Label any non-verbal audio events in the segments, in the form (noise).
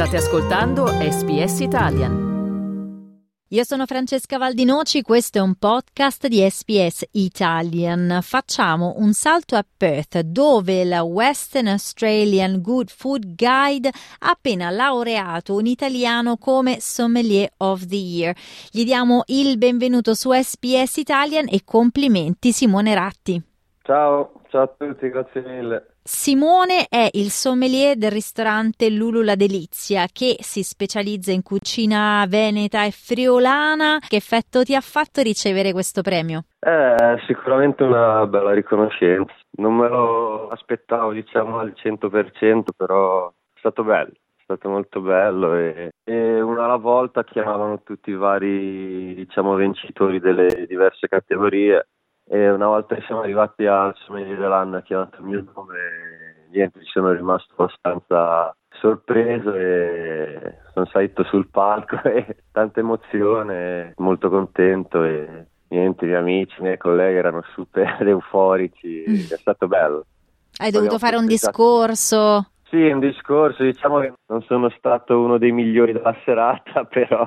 State ascoltando SBS Italian. Io sono Francesca Valdinoci, questo è un podcast di SBS Italian. Facciamo un salto a Perth, dove la Western Australian Good Food Guide ha appena laureato un italiano come Sommelier of the Year. Gli diamo il benvenuto su SBS Italian e complimenti Simone Ratti. Ciao, ciao a tutti, grazie mille. Simone è il sommelier del ristorante Lulu La Delizia che si specializza in cucina veneta e friulana. Che effetto ti ha fatto ricevere questo premio? È sicuramente una bella riconoscenza. Non me lo aspettavo, diciamo, al 100%, però è stato bello. È stato molto bello e, e una alla volta chiamavano tutti i vari diciamo, vincitori delle diverse categorie e una volta che siamo arrivati al sommelier dell'anno ha chiamato il mio nome niente, ci sono rimasto abbastanza sorpreso e sono salito sul palco (laughs) e tanta emozione, molto contento e niente, i miei amici, i miei colleghi erano super (laughs) euforici, è stato bello. Hai dovuto fare un discorso? Sì, un discorso, diciamo che non sono stato uno dei migliori della serata, (laughs) però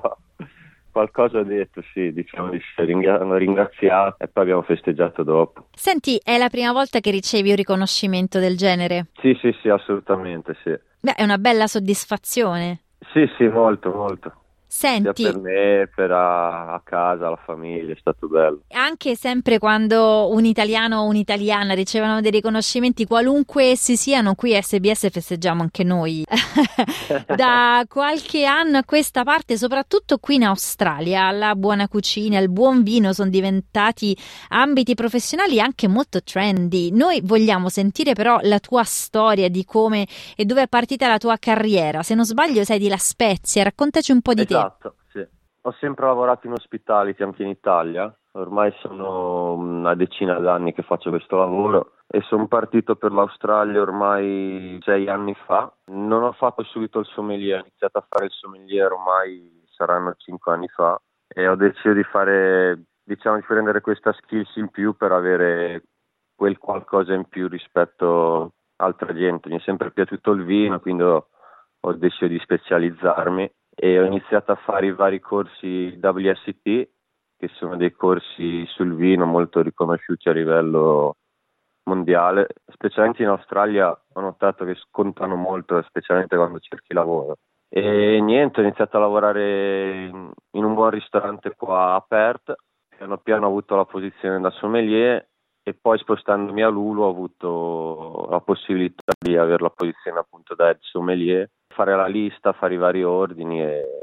Qualcosa ho detto, sì, diciamo di sì, hanno ringraziato e poi abbiamo festeggiato dopo. Senti, è la prima volta che ricevi un riconoscimento del genere? Sì, sì, sì, assolutamente, sì. Beh, è una bella soddisfazione. Sì, sì, molto, molto. Senti, sia per me, per a, a, casa, la famiglia, è stato bello. Anche sempre quando un italiano o un'italiana ricevono dei riconoscimenti, qualunque essi siano, qui a SBS festeggiamo anche noi. (laughs) da qualche anno a questa parte, soprattutto qui in Australia, la buona cucina, il buon vino sono diventati ambiti professionali anche molto trendy. Noi vogliamo sentire però la tua storia di come e dove è partita la tua carriera. Se non sbaglio sei di La Spezia, raccontaci un po' di esatto. te. Esatto, sì. Ho sempre lavorato in ospitality anche in Italia, ormai sono una decina d'anni che faccio questo lavoro e sono partito per l'Australia ormai sei anni fa. Non ho fatto subito il sommelier, ho iniziato a fare il sommelier ormai saranno cinque anni fa e ho deciso di fare, diciamo, di prendere questa skills in più per avere quel qualcosa in più rispetto altra gente. Mi è sempre piaciuto il vino, quindi ho deciso di specializzarmi e ho iniziato a fare i vari corsi WST, che sono dei corsi sul vino molto riconosciuti a livello mondiale, specialmente in Australia ho notato che scontano molto, specialmente quando cerchi lavoro. E niente, ho iniziato a lavorare in un buon ristorante qua a Perth, piano piano ho avuto la posizione da sommelier e poi spostandomi a Lulu ho avuto la possibilità di avere la posizione appunto da sommelier fare la lista, fare i vari ordini e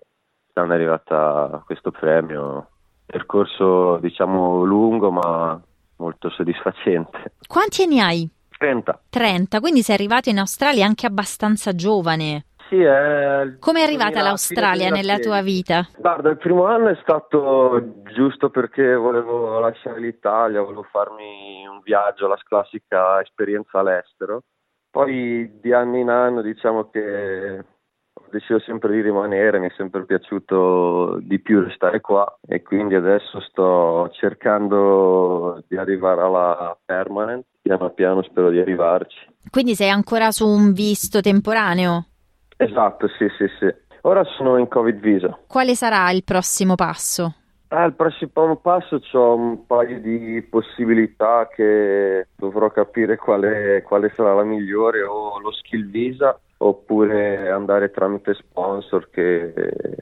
sono arrivata a questo premio. Percorso diciamo lungo ma molto soddisfacente. Quanti anni hai? 30. 30, quindi sei arrivato in Australia anche abbastanza giovane. Sì, è Come è arrivata l'Australia nella tua vita? Guarda, il primo anno è stato giusto perché volevo lasciare l'Italia, volevo farmi un viaggio, la classica esperienza all'estero poi di anno in anno diciamo che ho deciso sempre di rimanere, mi è sempre piaciuto di più restare qua e quindi adesso sto cercando di arrivare alla permanent, piano piano spero di arrivarci. Quindi sei ancora su un visto temporaneo? Esatto, sì, sì, sì. Ora sono in Covid visa. Quale sarà il prossimo passo? Al prossimo passo ho un paio di possibilità che dovrò capire quale, quale, sarà la migliore o lo skill visa oppure andare tramite sponsor che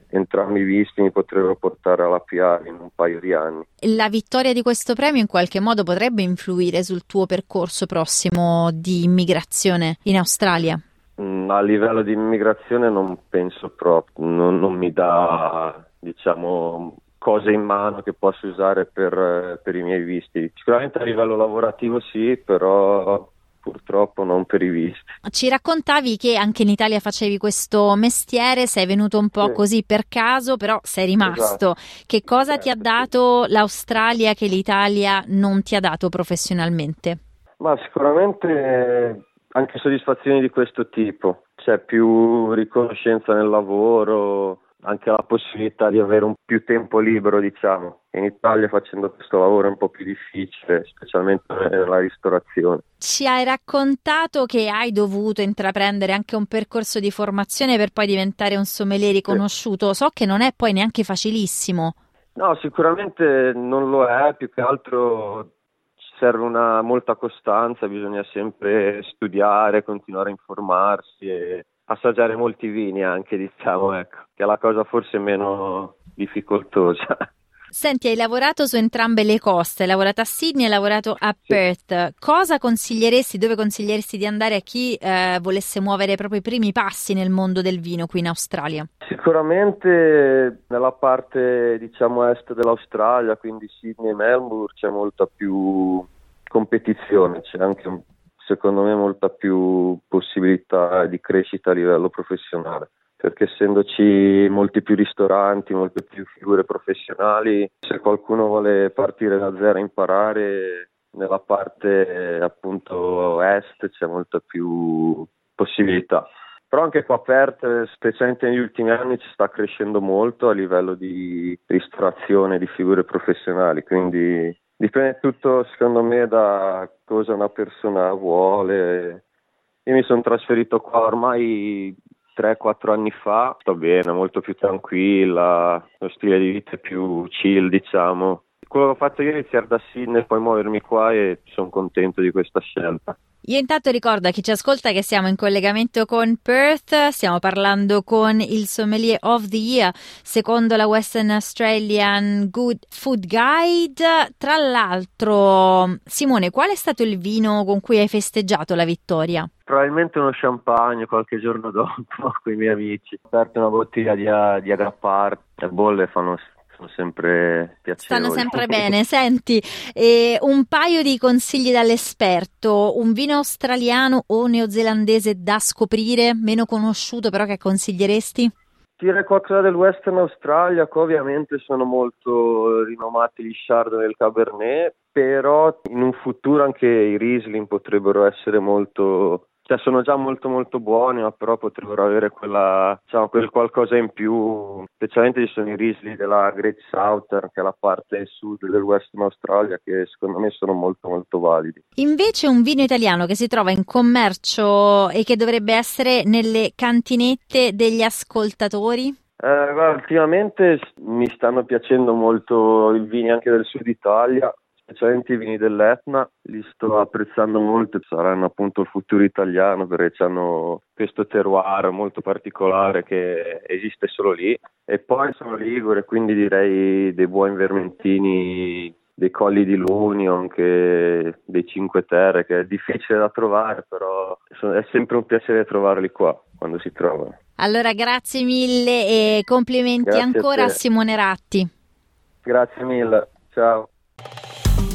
entrambi visti mi potrebbero portare alla PR in un paio di anni. La vittoria di questo premio in qualche modo potrebbe influire sul tuo percorso prossimo di immigrazione in Australia? Mm, a livello di immigrazione non penso proprio, non, non mi dà diciamo cose in mano che posso usare per, per, i miei visti. Sicuramente a livello lavorativo sì, però purtroppo non per i visti. Ci raccontavi che anche in Italia facevi questo mestiere, sei venuto un po' sì. così per caso, però sei rimasto. Esatto. Che cosa ti ha certo, dato l'Australia che l'Italia non ti ha dato professionalmente? Ma sicuramente anche soddisfazioni di questo tipo, c'è più riconoscenza nel lavoro, anche la possibilità di avere un più tempo libero, diciamo. In Italia facendo questo lavoro è un po' più difficile, specialmente nella ristorazione. Ci hai raccontato che hai dovuto intraprendere anche un percorso di formazione per poi diventare un sommelier riconosciuto. So che non è poi neanche facilissimo. No, sicuramente non lo è, più che altro serve una molta costanza, bisogna sempre studiare, continuare a informarsi e assaggiare molti vini anche, diciamo, ecco, che è la cosa forse meno difficoltosa. Senti, hai lavorato su entrambe le coste, hai lavorato a Sydney e hai lavorato a Perth. Cosa consiglieresti, dove consiglieresti di andare a chi eh, volesse muovere proprio i primi passi nel mondo del vino qui in Australia? Sicuramente nella parte, diciamo, est dell'Australia, quindi Sydney e Melbourne, c'è molta più competizione, c'è anche secondo me molta più possibilità di crescita a livello professionale perché essendoci molti più ristoranti, molte più figure professionali, se qualcuno vuole partire da zero a imparare, nella parte appunto est c'è molta più possibilità. Però anche qua aperto, specialmente negli ultimi anni, ci sta crescendo molto a livello di ristorazione di figure professionali, quindi dipende tutto secondo me da cosa una persona vuole. Io mi sono trasferito qua ormai 3-4 anni fa, sto bene, molto più tranquilla, lo stile di vita è più chill, diciamo. Quello che ho fatto io è iniziare da Sydney e poi muovermi qua e sono contento di questa scelta. Io intanto ricordo a chi ci ascolta che siamo in collegamento con Perth, stiamo parlando con il sommelier of the year secondo la Western Australian Good Food Guide. Tra l'altro, Simone, qual è stato il vino con cui hai festeggiato la vittoria? Probabilmente uno champagne qualche giorno (laughs) dopo con i miei amici. Ho aperto una bottiglia di, di Agrapar, le bolle fanno sono sempre piacevoli. Stanno sempre (laughs) bene. Senti, eh, un paio di consigli dall'esperto, un vino australiano o neozelandese da scoprire, meno conosciuto però che consiglieresti? Dire qualcosa del Western Australia, che ovviamente sono molto rinomati gli Chardonnay e il Cabernet, però in un futuro anche i Riesling potrebbero essere molto cioè sono già molto molto buoni, ma però potrebbero avere quella, diciamo, quel qualcosa in più. Specialmente ci sono i Riesling della Great Southern, che è la parte sud del Western Australia, che secondo me sono molto molto validi. Invece un vino italiano che si trova in commercio e che dovrebbe essere nelle cantinette degli ascoltatori? Eh, guarda, ultimamente mi stanno piacendo molto i vini anche del sud Italia, specialmente i vini dell'Etna, li sto apprezzando molto, saranno appunto il futuro italiano perché hanno questo terroir molto particolare che esiste solo lì e poi sono ligure, quindi direi dei buoni vermentini dei colli di Luni o anche dei Cinque Terre che è difficile da trovare però è sempre un piacere trovarli qua quando si trovano. Allora grazie mille e complimenti grazie ancora a, a Simone Ratti. Grazie mille, ciao.